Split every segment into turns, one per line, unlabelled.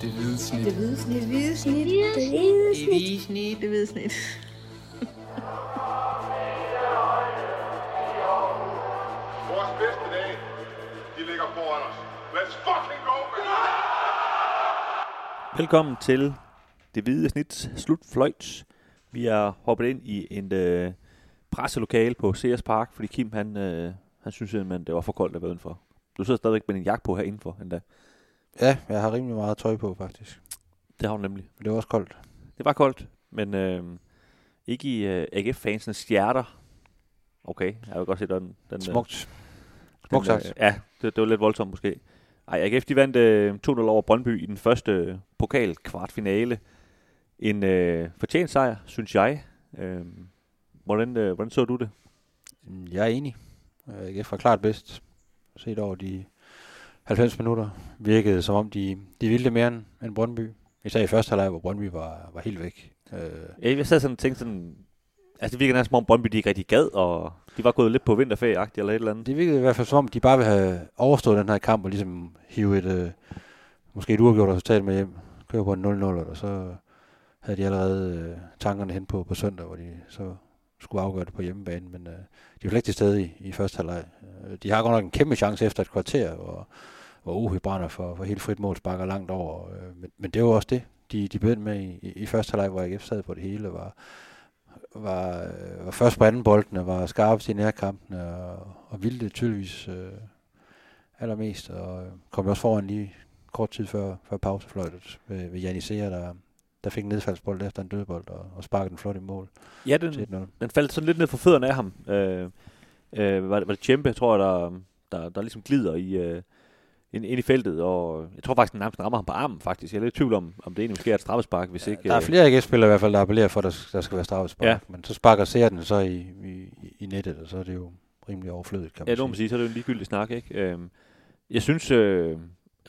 Det hvide snit.
Det hvide snit.
Det hvide snit.
Det hvide
Det hvide snit.
Det hvide snit.
Vores bedste dage, de ligger foran os. Let's fucking go, man!
Velkommen til det hvide snit slutfløjt. Vi er hoppet ind i en øh, presselokale på CS Park, fordi Kim han, øh, han synes simpelthen, det var for koldt at være udenfor. Du sidder stadigvæk med din jakke på her indenfor endda.
Ja, jeg har rimelig meget tøj på, faktisk.
Det har hun nemlig.
Men det var også koldt.
Det var koldt, men øh, ikke i øh, AGF-fansenes hjerter. Okay, jeg vil godt se den. den
Smukt.
den,
Smukt sagt.
ja, det, det var lidt voldsomt måske. Ej, AGF de vandt øh, 2-0 over Brøndby i den første øh, pokal-kvartfinale. En øh, fortjent sejr, synes jeg. Øh, hvordan, øh, hvordan så du det?
Jeg er enig. Øh, AGF var klart bedst. Set over de 90 minutter virkede som om, de, de ville det mere end, end Brøndby. Især i første halvleg, hvor Brøndby var, var helt væk. Øh,
Jeg, jeg sad sådan og tænkte sådan... Altså, det virker næsten som om Brøndby de ikke rigtig gad, og de var gået lidt på vinterferie eller et eller andet.
det virkede i hvert fald som om, de bare ville have overstået den her kamp og ligesom hive et, øh, måske et uafgjort resultat med hjem. Køre på en 0-0, og så havde de allerede øh, tankerne hen på, på søndag, hvor de så skulle afgøre det på hjemmebane. Men øh, de var ikke til stede i, i første halvleg. Øh, de har godt nok en kæmpe chance efter et kvarter, hvor, hvor OH brænder for, for helt frit mål, sparker langt over. Øh, men, men det var også det, de, de begyndte med i, i, i første halvleg, hvor AGF sad på det hele, var, var, øh, var først på anden boldene, var skarpest i nærkampene, og, og ville det tydeligvis øh, allermest, og øh, kom også foran lige kort tid før, før pausefløjtet ved, ved Janisea, der, der fik en nedfaldsbold efter en dødbold, og, og sparkede den flot i mål
Ja, den,
1-0.
den faldt sådan lidt ned for fødderne af ham. Øh, øh, var, det, var det Tjempe, tror jeg, der, der, der ligesom glider i, øh, ind, ind i feltet, og jeg tror faktisk, den nærmest rammer ham på armen, faktisk. Jeg er lidt i tvivl om, om det egentlig måske er et straffespark, hvis ikke...
Der er
øh,
flere AGF-spillere i hvert fald, der appellerer for, at der, der skal være straffespark,
Ja.
ja. men så sparker ser den så i, i, i nettet, og så er det jo rimelig overflødigt, kan man
Ja, det må man sige, så er det jo en ligegyldig snak, ikke? Øhm, jeg synes, øh,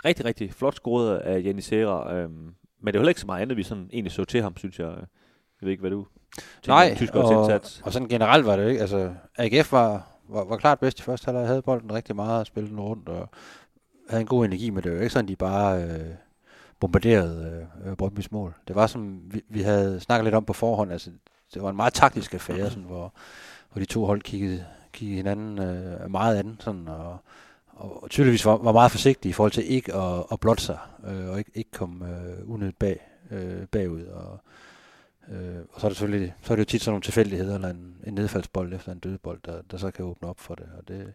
rigtig, rigtig flot scoret af Jenny Serra, øhm, men det er heller ikke så meget andet, vi sådan egentlig så til ham, synes jeg. Jeg ved ikke, hvad du tænker
Nej, og,
indsats.
og sådan generelt var det jo ikke. Altså, AGF var, var, var klart bedst i første halvleg, havde bolden rigtig meget, og spillede den rundt, og havde en god energi, men det var jo ikke sådan, de bare øh, bombarderede øh, Brøndby's mål. Det var som, vi, vi havde snakket lidt om på forhånd, altså, det var en meget taktisk affære, sådan, hvor, hvor de to hold kiggede, kiggede hinanden øh, meget an, sådan, og, og tydeligvis var, var meget forsigtige i forhold til ikke at, at blotte sig, øh, og ikke, ikke komme øh, unødigt bag, øh, bagud, og Øh, og så er, det selvfølgelig, så er det jo tit sådan nogle tilfældigheder, eller en, en nedfaldsbold efter en dødbold, der, der så kan åbne op for det. Og det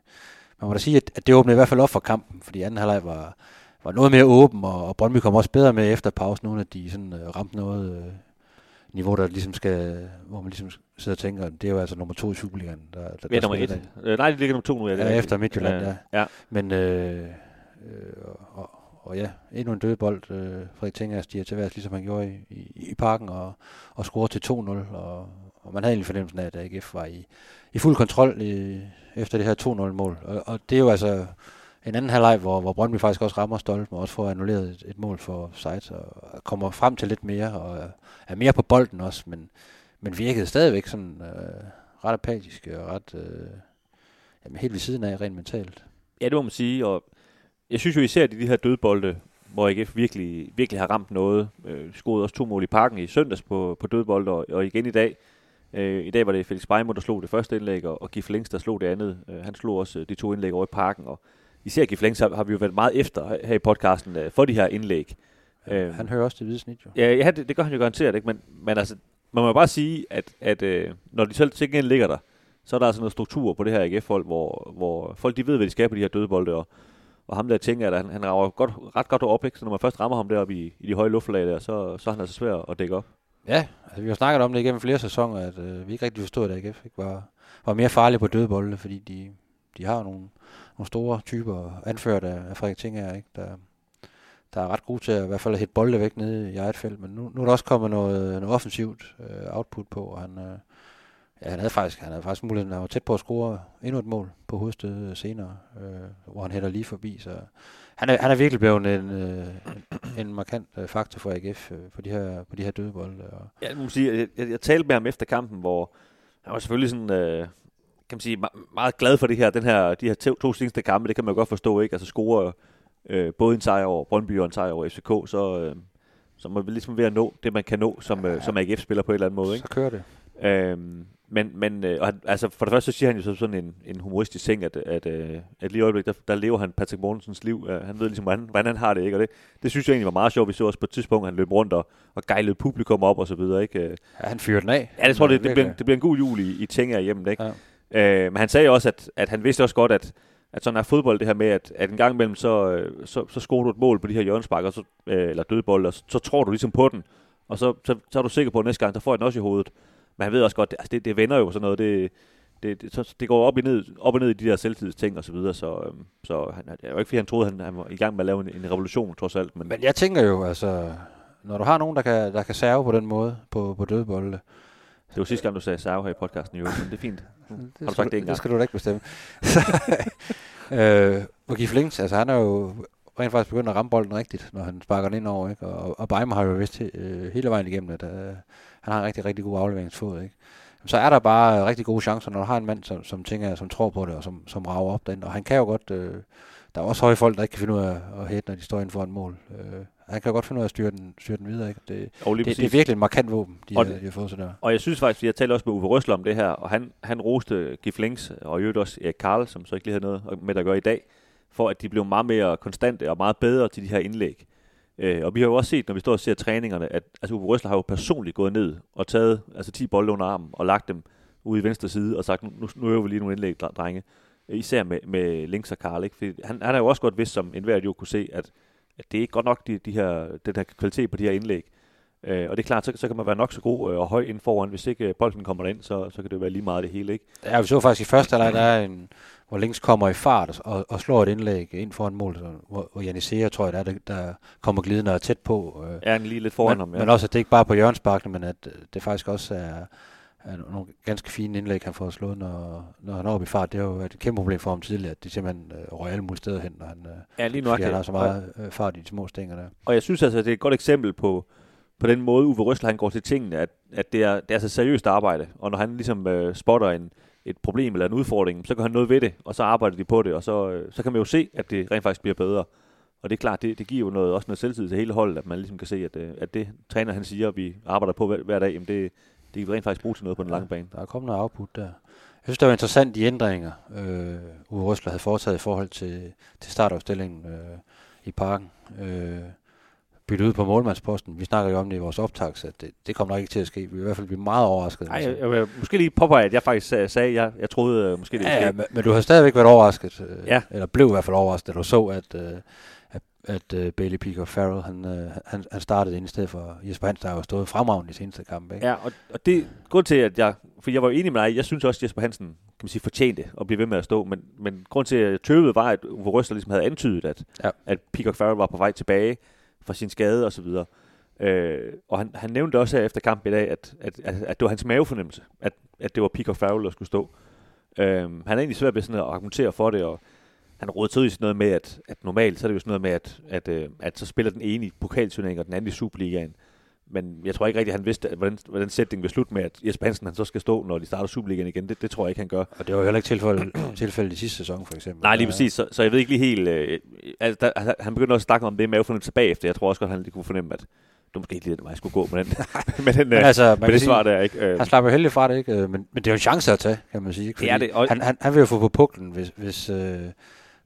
man må da sige, at, at det åbnede i hvert fald op for kampen, fordi anden halvleg var, var noget mere åben, og, og Brøndby kom også bedre med efter pausen, uden at de sådan, øh, ramte noget øh, niveau, der ligesom skal, hvor man ligesom sidder og tænker, det er jo altså nummer to i Superligaen. Der, der,
Ja,
der
nummer et. Øh, nej, det ligger nummer to nu. Ja, det
Ja, efter Midtjylland, ja.
ja.
Men øh, øh, og, og ja, endnu en dødbold. Øh, Frederik Tinger stiger til værs, ligesom han gjorde i, i, i parken, og, og scorer til 2-0. Og, og man havde egentlig fornemmelsen af, at AGF var i, i fuld kontrol i, efter det her 2-0-mål. Og, og det er jo altså en anden halvleg, hvor, hvor Brøndby faktisk også rammer stolpen, og også får annulleret et, et mål for Seitz, og kommer frem til lidt mere, og er, er mere på bolden også, men, men virkede stadigvæk sådan øh, ret apatisk og ret øh, jamen, helt ved siden af rent mentalt.
ja, det må man sige, og jeg synes jo især, at de her dødbolde, hvor AGF virkelig, virkelig har ramt noget. Øh, scorede også to mål i parken i søndags på, på dødbold, og, og igen i dag. Øh, I dag var det Felix Beimo, der slog det første indlæg, og, og Gif Links, der slog det andet. Øh, han slog også øh, de to indlæg over i parken, og især Gif Links har, har vi jo været meget efter her- i podcasten øh, for de her indlæg. Øh,
Han hører også det hvide snit jo.
Ja, ja det, det gør han jo garanteret, ikke? Men, men altså, man må bare sige, at, at øh, når de selv til gengæld ligger der, så er der altså noget struktur på det her AGF-hold, hvor, hvor folk de ved, hvad de skal på de her dødbolde, og, og ham der tænker, at han, han rager godt, ret godt op, ikke? Så når man først rammer ham deroppe i, i de høje luftlag der, så, så er han altså svær at dække op.
Ja, altså vi har snakket om det igennem flere sæsoner, at øh, vi ikke rigtig forstod, at AGF ikke var, var mere farlige på dødbolde, fordi de, de har nogle, nogle store typer, anført af, af Frederik Tinger, ikke? Der, der er ret gode til at i hvert fald at hætte bolde væk nede i eget felt, men nu, nu er der også kommet noget, noget offensivt øh, output på, og han, øh, ja, han havde faktisk, han havde faktisk muligheden, han var tæt på at score endnu et mål på hovedstød senere, øh, hvor han hætter lige forbi, så han er, han er virkelig blevet en, øh, en, en markant øh, faktor for AGF øh, på de her, på de her dødbolde, og
Ja, det må man sige, jeg, jeg, jeg talte med ham efter kampen, hvor han var selvfølgelig sådan, øh, kan man sige, me- meget glad for det her, den her, de her to, to seneste kampe, det kan man jo godt forstå, ikke? Altså score øh, både en sejr over Brøndby og en sejr over FCK, så, øh, så må vi ligesom ved at nå det, man kan nå som, øh, som AGF-spiller på et eller andet måde. Ikke?
Så kører det.
Øhm, men, men øh, og altså for det første så siger han jo så sådan en, en humoristisk ting, at, at, øh, at lige i øjeblikket, der, der lever han Patrick Mortensens liv. Uh, han ved ligesom, hvordan, hvordan han har det, ikke? Og det, det synes jeg egentlig var meget sjovt. Vi så også på et tidspunkt, han løb rundt og, og gejlede publikum op og så videre, ikke?
Ja, han fyrer den af.
Ja, det tror det, det, bliver, det bliver en god jul i, i ting af hjemmet, ikke? Ja. Øh, men han sagde også, at, at han vidste også godt, at, at sådan er fodbold det her med, at, at en gang imellem, så, øh, så, så scorer du et mål på de her hjørnesparker, så, øh, eller dødbold, og så, så tror du ligesom på den, og så, så, så er du sikker på, at næste gang, så får jeg den også i hovedet. Men han ved også godt, det, altså det, det vender jo sådan noget, det, det, det, det går op og, ned, op og ned i de der selvtidsting og så videre, så, øhm, så han, det er jo ikke fordi, han troede, han, han var i gang med at lave en, en revolution, trods alt. Men,
men jeg tænker jo, altså, når du har nogen, der kan, der kan serve på den måde, på, på dødbolde,
det var sidste gang, du sagde serve her i podcasten, jo, men det er fint.
det har du sagt det. Det skal du da ikke bestemme. øh, og Gif Links, altså han er jo rent faktisk begyndt at ramme bolden rigtigt, når han sparker den ind over, ikke? Og, og Beimer har jo vist øh, hele vejen igennem, at øh, han har en rigtig, rigtig god afleveringsfod, ikke? Så er der bare rigtig gode chancer, når du har en mand, som, som tænker, som tror på det, og som, som rager op den. Og han kan jo godt, øh, der er også høje folk, der ikke kan finde ud af at hætte, når de står inden for en mål. Øh, han kan godt finde ud af at styre den, styre den videre. Ikke? Det, det, det, er virkelig en markant våben, de, og, har, de har fået sådan der.
Og jeg synes faktisk, jeg talte også med Uwe Røsler om det her, og han, han roste Gif Links, og i øvrigt også Erik Karl, som så ikke lige havde noget med at gøre i dag, for at de blev meget mere konstante og meget bedre til de her indlæg. Øh, og vi har jo også set, når vi står og ser træningerne, at altså Uwe Røsler har jo personligt gået ned og taget altså 10 bolde under armen og lagt dem ude i venstre side og sagt, nu, nu øver vi lige nogle indlæg, drenge. Øh, især med, med Links og Karl. Ikke? Fordi han, han har jo også godt vidst, som enhver jo kunne se, at, at det er ikke godt nok de, de her, den her kvalitet på de her indlæg. Øh, og det er klart, så, så kan man være nok så god øh, og høj ind foran. Hvis ikke øh, bolden kommer ind, så, så kan det være lige meget det hele. Ikke?
Ja, vi så faktisk i første leg, der er en, hvor Links kommer i fart og, og slår et indlæg ind foran mål, så, hvor, hvor Janisera, tror jeg, der, der, der kommer glidende og tæt på.
Øh. Ja, lige lidt foran
men,
ham. Ja.
Men også, at det ikke bare er på hjørnsbakken, men at øh, det faktisk også er, er nogle ganske fine indlæg, han får slået, når, når han er oppe i fart. Det har jo været et kæmpe problem for ham tidligere, at det simpelthen øh, røg alle mulige steder hen, når han, øh,
ja, lige nok,
han har så meget øh, fart i de små stænger der.
Og jeg synes altså, det er et godt eksempel på, på den måde, Uwe Røsler han går til tingene, at, at det, er, det er så seriøst arbejde, og når han ligesom øh, spotter en, et problem eller en udfordring, så kan han noget ved det, og så arbejder de på det, og så, øh, så kan man jo se, at det rent faktisk bliver bedre. Og det er klart, det, det giver jo noget, også noget selvtid til hele holdet, at man ligesom kan se, at, øh, at det træner han siger, at vi arbejder på hver, hver dag, jamen det, det kan vi rent faktisk bruge til noget på den lange bane.
Der er kommet noget output der. Jeg synes, det var interessant de ændringer, øh, Uwe Røsler havde foretaget i forhold til, til startopstillingen øh, i parken. Øh, bytte ud på målmandsposten. Vi snakker jo om det i vores optag, så det, det kommer nok ikke til at ske. Vi vil i hvert fald blive meget overrasket.
Nej, jeg, jeg måske lige påpege, at jeg faktisk sagde, at jeg, jeg troede uh, måske det
ja, ja, men, men, du har stadigvæk været overrasket, øh,
ja.
eller blev i hvert fald overrasket, da du så, at, øh, at, at uh, Bailey Peacock Farrell, han, uh, han, han startede ind i stedet for Jesper Hansen, der har jo stået fremragende i seneste kamp. Ikke?
Ja, og, og det grund til, at jeg, for jeg var jo enig med dig, jeg synes også, at Jesper Hansen kan man sige, fortjente at blive ved med at stå, men, men grund til, at jeg tøvede, var, at Uwe Røsler ligesom havde antydet, at, ja. at Peacock Farrell var på vej tilbage fra sin skade og så videre. Øh, og han, han nævnte også her efter kampen i dag, at, at, at, at det var hans mavefornemmelse, at, at det var Peacock Farrell, der skulle stå. Øh, han er egentlig svært ved sådan at argumentere for det, og han rådede til sådan noget med, at, at normalt så er det jo sådan noget med, at, at, at, at så spiller den ene i pokalturneringen, og den anden i Superligaen. Men jeg tror ikke rigtigt, at han vidste, hvordan, hvordan sætningen vil slutte med, at Jesper Hansen han så skal stå, når de starter Superligaen igen. Det, det tror jeg ikke, han gør.
Og det var jo heller ikke tilfældet, tilfælde i sidste sæson, for eksempel.
Nej, lige præcis. Så, så jeg ved ikke lige helt... Øh, altså, der, altså, han begyndte også at snakke om det med at tilbage efter. Jeg tror også godt, han lige kunne fornemme, at var måske ikke lige den vej, jeg skulle gå med den, med den, men øh, altså, med det sige, svar der. Ikke?
Øh. Han slapper heldig fra det, ikke? Øh, men, men det er jo en chance at tage, kan man sige. Ikke?
Fordi det er det. Og
han, han, han vil jo få på puklen, hvis, hvis, øh,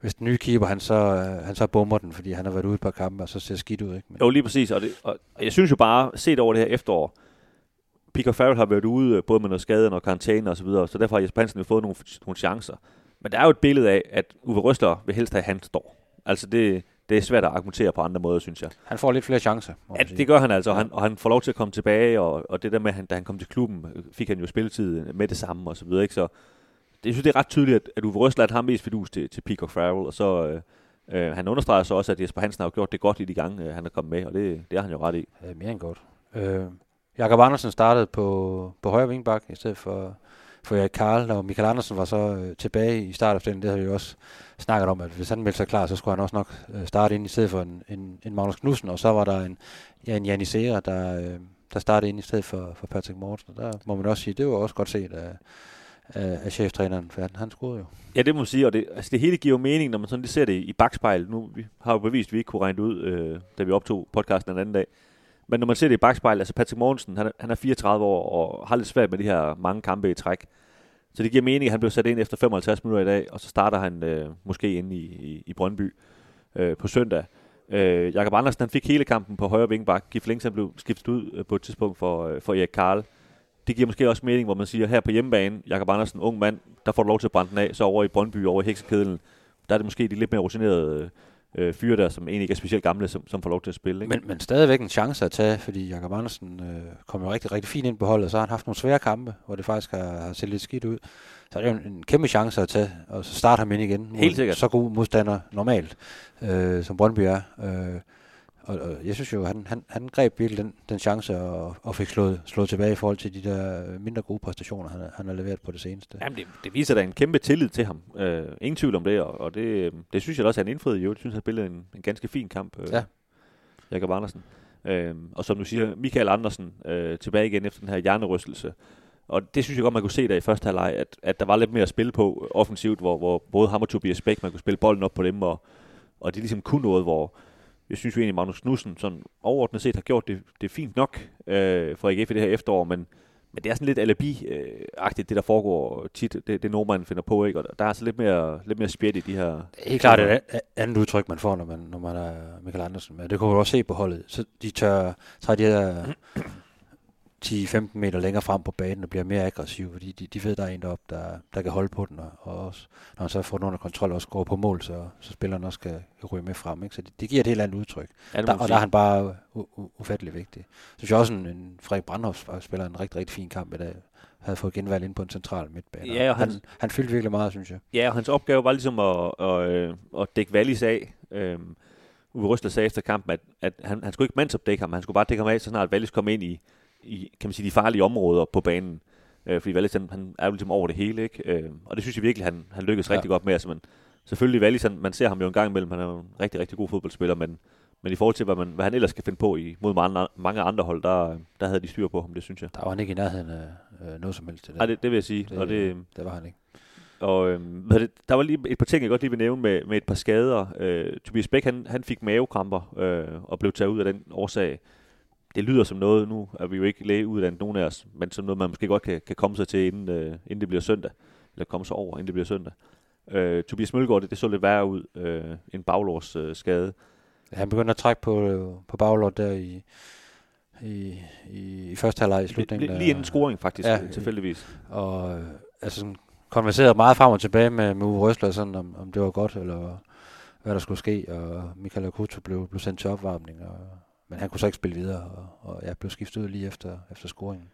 hvis den nye keeper, han så, øh, han så bomber den, fordi han har været ude par kampe, og så ser skidt ud. Ikke? Men,
jo, lige præcis. Og, det, og jeg synes jo bare, set over det her efterår, Pico Farrell har været ude både med noget skade og karantæne og så videre, så derfor har Jesper Hansen jo fået nogle, nogle chancer. Men der er jo et billede af, at Uwe Røsler vil helst have, at han står. Altså det, det er svært at argumentere på andre måder, synes jeg.
Han får lidt flere chancer.
Ja, det gør han altså, og han, og han får lov til at komme tilbage, og, og det der med, at da han kom til klubben, fik han jo spilletid med det samme og så videre, ikke? Så jeg synes, det er ret tydeligt, at, at Uwe Røsler har mest fidus til, til Peacock Farrell, og så øh, øh, han understreger så også, at Jesper Hansen har gjort det godt i de gange, øh, han er kommet med, og det, det har han jo ret i.
Ja, mere end godt. Øh, Jakob Andersen startede på, på højre vingbak i stedet for, for Erik Karl, og Michael Andersen var så øh, tilbage i startopstillingen. Det har vi jo også snakket om, at hvis han meldte sig klar, så skulle han også nok øh, starte ind i stedet for en, en, en Magnus Knudsen, og så var der en, ja, en Janisera, der, øh, der startede ind i stedet for, for Patrick Mortensen. Der må man også sige, det var også godt set af, af, af cheftræneren, for han, han scorede jo.
Ja, det må man sige, og det, altså det hele giver jo mening, når man sådan lige ser det i bagspejl. Nu vi har jo bevist, at vi ikke kunne regne det ud, øh, da vi optog podcasten den anden dag. Men når man ser det i bagspejl, altså Patrick Morgensen, han han er 34 år og har lidt svært med de her mange kampe i træk. Så det giver mening, at han blev sat ind efter 55 minutter i dag, og så starter han øh, måske inde i, i, i Brøndby øh, på søndag. Øh, Jakob Andersen han fik hele kampen på højre vingbak. Gif Links blev skiftet ud øh, på et tidspunkt for, øh, for Erik Karl. Det giver måske også mening, hvor man siger, her på hjemmebane, Jakob Andersen, ung mand, der får du lov til at brænde den af, så over i Brøndby, over i Heksekedlen, der er det måske de lidt mere rutinerede øh, fyre der, som egentlig ikke er specielt gamle, som, som får lov til at spille. Ikke?
Men, men stadigvæk en chance at tage, fordi Jakob Andersen øh, kom jo rigtig, rigtig fint ind på holdet, og så har han haft nogle svære kampe, hvor det faktisk har, har set lidt skidt ud. Så er det jo en, en kæmpe chance at tage, og så starte ham ind igen.
Helt sikkert.
Så god modstander normalt, øh, som Brøndby er. Øh, og, og jeg synes jo, han, han, han greb virkelig den, den chance og, og fik slået, slået tilbage i forhold til de der mindre gode præstationer, han, han har leveret på det seneste.
Jamen, det, det viser da en kæmpe tillid til ham. Øh, ingen tvivl om det, og, og det, det synes jeg også, at han indfriede jo. Jeg synes, han spillede en, en ganske fin kamp, øh,
Ja.
Jakob Andersen. Øh, og som du siger, Michael Andersen øh, tilbage igen efter den her hjernerystelse. Og det synes jeg godt, man kunne se der i første halvleg, at, at der var lidt mere at spille på offensivt, hvor, hvor både ham og Tobias Bæk, man kunne spille bolden op på dem, og, og det ligesom kunne noget, hvor jeg synes jo egentlig, Magnus Knudsen sådan overordnet set har gjort det, det fint nok øh, for AGF i det her efterår, men, men det er sådan lidt alibi-agtigt, det der foregår tit, det, det Norman finder på, ikke? og der er altså lidt mere, lidt mere spjæt i de her...
Helt klart et andet udtryk, man får, når man, når man er Michael Andersen. Men det kunne du også se på holdet. Så de tør, tager de her 10-15 meter længere frem på banen og bliver mere aggressive, fordi de, de ved, der er en deroppe, der, der kan holde på den, og, og også, når han så får den under kontrol og går på mål, så, så spilleren også kan, ryge med frem. Ikke? Så det, det giver et helt andet udtryk.
Ja,
Der, og der er han bare ufattelig vigtig. Så synes jeg også, en, en Frederik Brandhoff spiller en rigtig, rigtig fin kamp i dag. Havde fået genvalg ind på en central midtbane.
Ja, og
han,
han-
han fyldte virkelig meget, synes jeg.
Ja, og hans opgave var ligesom at, at, øh, at dække Wallis af. Øhm, Uwe Røsler sagde efter kampen, at, at han, han skulle ikke mandsopdække ham, han skulle bare dække ham af, så snart Wallis kom ind i, i kan man sige, de farlige områder på banen. Øh, fordi Wallis, han, han er jo ligesom over det hele, ikke? Øh, og det synes jeg virkelig, han, han lykkedes
Ja.
rigtig godt med. Altså, man, selvfølgelig Wallis, han, man ser ham jo en gang imellem, han er jo en rigtig, rigtig god fodboldspiller, men, men i forhold til, hvad, man, hvad han ellers skal finde på i, mod mange, mange andre hold, der, der havde de styr på ham, det synes jeg.
Der var han ikke i nærheden af øh, noget som helst til det.
Nej, det, det vil jeg sige.
det,
og det,
det var han ikke.
Og øhm, er der var lige et par ting, jeg godt lige vil nævne med, med et par skader. Øh, Tobias Bæk, han, han fik mavekramper øh, og blev taget ud af den årsag. Det lyder som noget, nu er vi jo ikke læge uddannet nogen af os, men som noget, man måske godt kan, kan komme sig til, inden, øh, inden det bliver søndag. Eller komme sig over, inden det bliver søndag. Øh, Tobias Mølgaard, det, det så lidt værre ud. Øh, en baglårs øh, skade.
Han begyndte at trække på, øh, på baglåret der i, i, i, i første halvleg i slutningen.
Lige, lige inden scoring faktisk,
Ja.
ja. tilfældigvis.
Og øh, altså sådan, konverserede meget frem og tilbage med, med Uwe Røsler, sådan, om, om det var godt, eller hvad der skulle ske. Og Michael Akuto blev, blev sendt til opvarmning, og, men han kunne så ikke spille videre, og, og jeg blev skiftet ud lige efter, efter scoringen.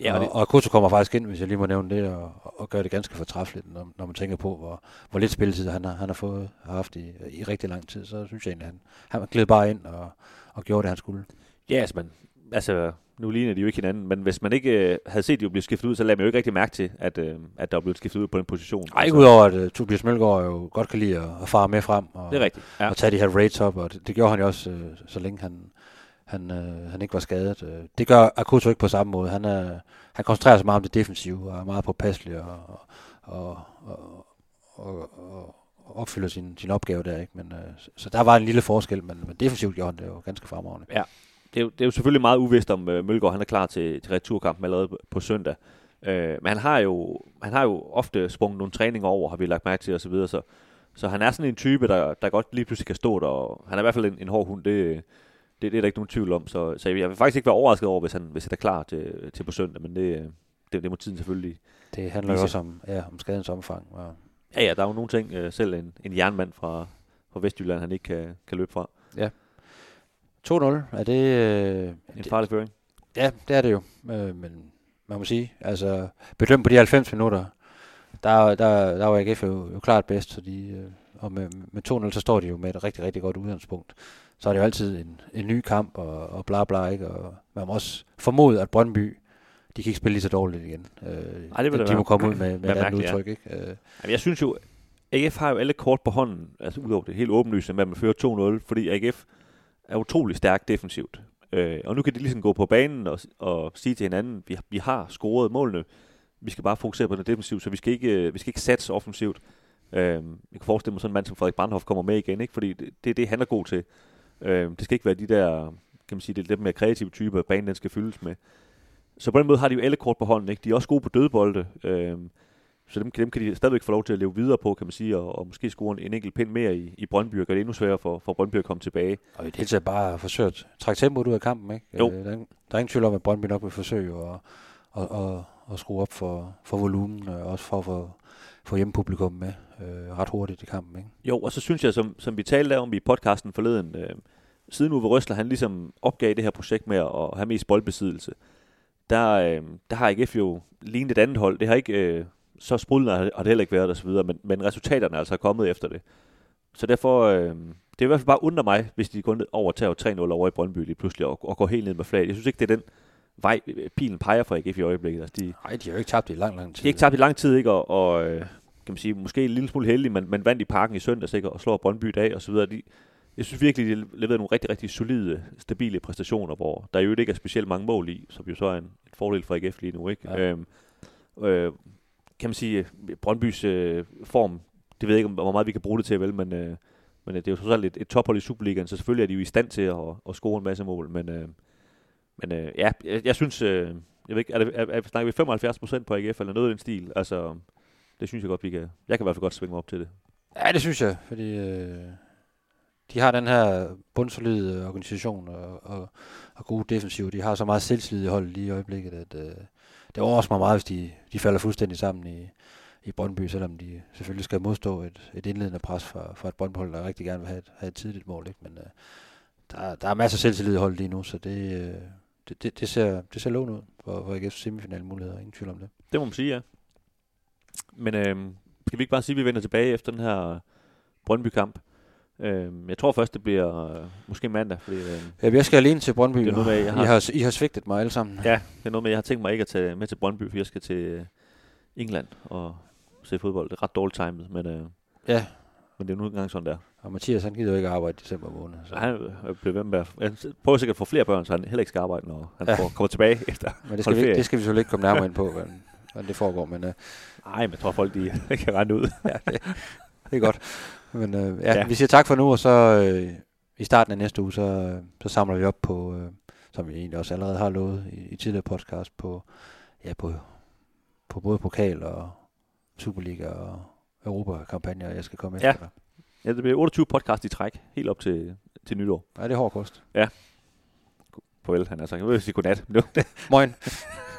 Ja,
og,
og det,
og Akuto kommer faktisk ind, hvis jeg lige må nævne det, og, og gør det ganske fortræffeligt, når, når man tænker på, hvor, hvor lidt spilletid han har, han har fået har haft i, i rigtig lang tid. Så synes jeg egentlig, han, han gled bare ind og, og gjorde det, han skulle.
Ja, altså, man, altså, nu ligner de jo ikke hinanden, men hvis man ikke øh, havde set, at de blev skiftet ud, så lagde man jo ikke rigtig mærke til, at, øh, at der var blevet skiftet ud på den position.
Ej, ikke udover, at uh, Tobias Mølgaard jo godt kan lide at, at fare med frem og,
Det er rigtigt. Ja.
og tage de her raids op, og det, det gjorde han jo også, uh, så længe han, han, øh, han ikke var skadet. Øh, det gør Akuto ikke på samme måde. Han, er, han koncentrerer sig meget om det defensive, og er meget påpasselig og, og, og, og, og, opfylder sin, sin opgave der. ikke. Men, øh, så, der var en lille forskel, men, men defensivt gjorde han det jo ganske fremragende.
Ja, det, er jo, det er jo selvfølgelig meget uvist, om øh, Mølgaard han er klar til, til returkampen allerede på, på søndag. Øh, men han har, jo, han har jo ofte sprunget nogle træninger over, har vi lagt mærke til osv., så, videre, så, så han er sådan en type, der, der godt lige pludselig kan stå der, og han er i hvert fald en, en hård hund, det, det, det er der ikke nogen tvivl om. Så, så jeg vil faktisk ikke være overrasket over, hvis han, hvis han er klar til, til på søndag, men det, det, det må tiden selvfølgelig.
Det handler
Vise.
også om, ja, om skadens omfang. Og,
Ja, ja, der er jo nogle ting, øh, selv en, en jernmand fra, fra Vestjylland, han ikke kan, kan løbe fra.
2-0, er det... Øh,
En farlig føring.
Ja, det er det jo. Øh, men man må sige, altså bedømt på de 90 minutter, der, der, der var AGF jo, jo klart bedst, så de, øh, og med, med 2-0, så står de jo med et rigtig, rigtig godt udgangspunkt. Så er det jo altid en, en ny kamp, og, og bla bla, ikke? Og man må også formode, at Brøndby, de kan ikke spille lige så dårligt igen. Øh,
Ej, det vil da
de må komme ud med, med et andet
mærkeligt, ja.
udtryk, ikke? Øh,
Jamen, jeg synes jo, AGF har jo alle kort på hånden, altså udover det helt åbenlyse med, at man fører 2-0, fordi AGF er utrolig stærk defensivt. Øh, og nu kan de ligesom gå på banen og, og sige til hinanden, vi, vi har scoret målene. vi skal bare fokusere på det defensivt, så vi skal ikke, øh, vi skal ikke satse offensivt. Øh, jeg kan forestille mig sådan en mand som Frederik Brandhoff kommer med igen, ikke? fordi det, det er det, han er god til. Øh, det skal ikke være de der, kan man sige, det er lidt mere kreative typer, banen den skal fyldes med. Så på den måde har de jo alle kort på hånden. Ikke? De er også gode på dødbolde. Øh, så dem, dem kan de stadigvæk få lov til at leve videre på, kan man sige, og, og måske score en, en enkelt pind mere i, i Brøndby, og gøre det endnu sværere for, for Brøndby at komme tilbage.
Og i det hele taget bare forsøge at trække tempoet ud af kampen, ikke?
Jo.
Øh, der, er, ingen- der er ingen tvivl om, at Brøndby nok vil forsøge at, at, at, at skrue op for, for volumen, og også for at få, få hjemmepublikum med øh, ret hurtigt i kampen, ikke?
Jo, og så synes jeg, som, som vi talte om i podcasten forleden, øh, siden Uwe Røsler, han ligesom opgav det her projekt med at have mest boldbesiddelse, der, øh, der har AGF jo lignet et andet hold. Det har ikke, øh, så sprudlende har det heller ikke været videre, men, men resultaterne er altså kommet efter det. Så derfor, øh, det er i hvert fald bare under mig, hvis de går ned over og tager 3-0 over i Brøndby lige pludselig og, og går helt ned med flaget. Jeg synes ikke, det er den vej, øh, pilen peger for AGF i øjeblikket. Altså, de,
Nej, de har jo ikke tabt i lang, lang tid.
de har ikke tabt i lang tid, ikke? Og, og øh, kan man sige, måske en lille smule heldig, men, men vandt i parken i søndags, ikke? Og slår Brøndby i dag, og så videre. De, jeg synes virkelig, de leverede nogle rigtig, rigtig solide, stabile præstationer, hvor der jo ikke er specielt mange mål i, som jo så er en, en fordel for AGF lige nu, ikke?
Ja.
Øhm, øh, kan man sige, Brøndbys øh, form, det ved jeg ikke, om- hvor meget vi kan bruge det til, vel, men, øh, men det er jo trods alt et, et tophold i Superligaen, så selvfølgelig er de jo i stand til at, at score en masse mål, men, øh, men øh, ja, jeg, jeg synes, øh, jeg ved ikke, er det, er, er, snakker vi 75 procent på AGF, eller noget i den stil? Altså, det synes jeg godt, vi kan, jeg kan i hvert fald godt svinge mig op til det.
Ja, det synes jeg, fordi øh, de har den her bundsolide organisation og, og, og gode defensiv. De har så meget selvtillid i holdet lige i øjeblikket, at øh, det overrasker mig meget, hvis de, de falder fuldstændig sammen i, i Brøndby, selvom de selvfølgelig skal modstå et, et indledende pres fra, fra et Brøndby, der rigtig gerne vil have et, have et tidligt mål. Ikke? Men øh, der, der er masser af selvtillid i holdet lige nu, så det, øh, det, det, det, ser, det ser lovende ud for, for AGF's semifinale muligheder, ingen tvivl om det.
Det må man sige, ja. Men øh, skal vi ikke bare sige, at vi vender tilbage efter den her Brøndby-kamp? Øh, jeg tror først, det bliver øh, måske mandag, fordi øh,
Ja, jeg skal alene til Brøndby.
Det er noget med, jeg har-
I, har, I har svigtet mig alle sammen.
ja, det er noget med, jeg har tænkt mig ikke at tage med til Brøndby, for jeg skal til øh, England og se fodbold. Det er ret dårligt timet, men, øh,
ja.
men det er nu engang sådan der.
Og Mathias, han gider jo ikke arbejde i december måned. Så.
Han øh, bliver ved med at, han prøver sikkert at få flere børn, så han heller ikke skal arbejde, når han
Ja.
får, kommer tilbage efter.
Men det skal, vi, det skal vi selvfølgelig ikke komme nærmere ind på, hvordan, hvordan det foregår. Men uh,
Nej, men jeg tror, folk de kan regne ud.
ja, det, det er godt. Men uh, ja, ja,
Ja.
vi siger tak for nu, og så uh, i starten af næste uge, så, øh, så samler vi op på, uh, som vi egentlig også allerede har lovet i, i tidligere podcast, på, ja, på, på både pokal og Superliga og Europa-kampagner, jeg skal komme
Ja.
efter dig.
Ja, det bliver 28 podcast i træk, helt op til, til nytår.
Nej, det er hård kost.
Farvel, han har sagt. Jeg vil sige godnat.
Moin.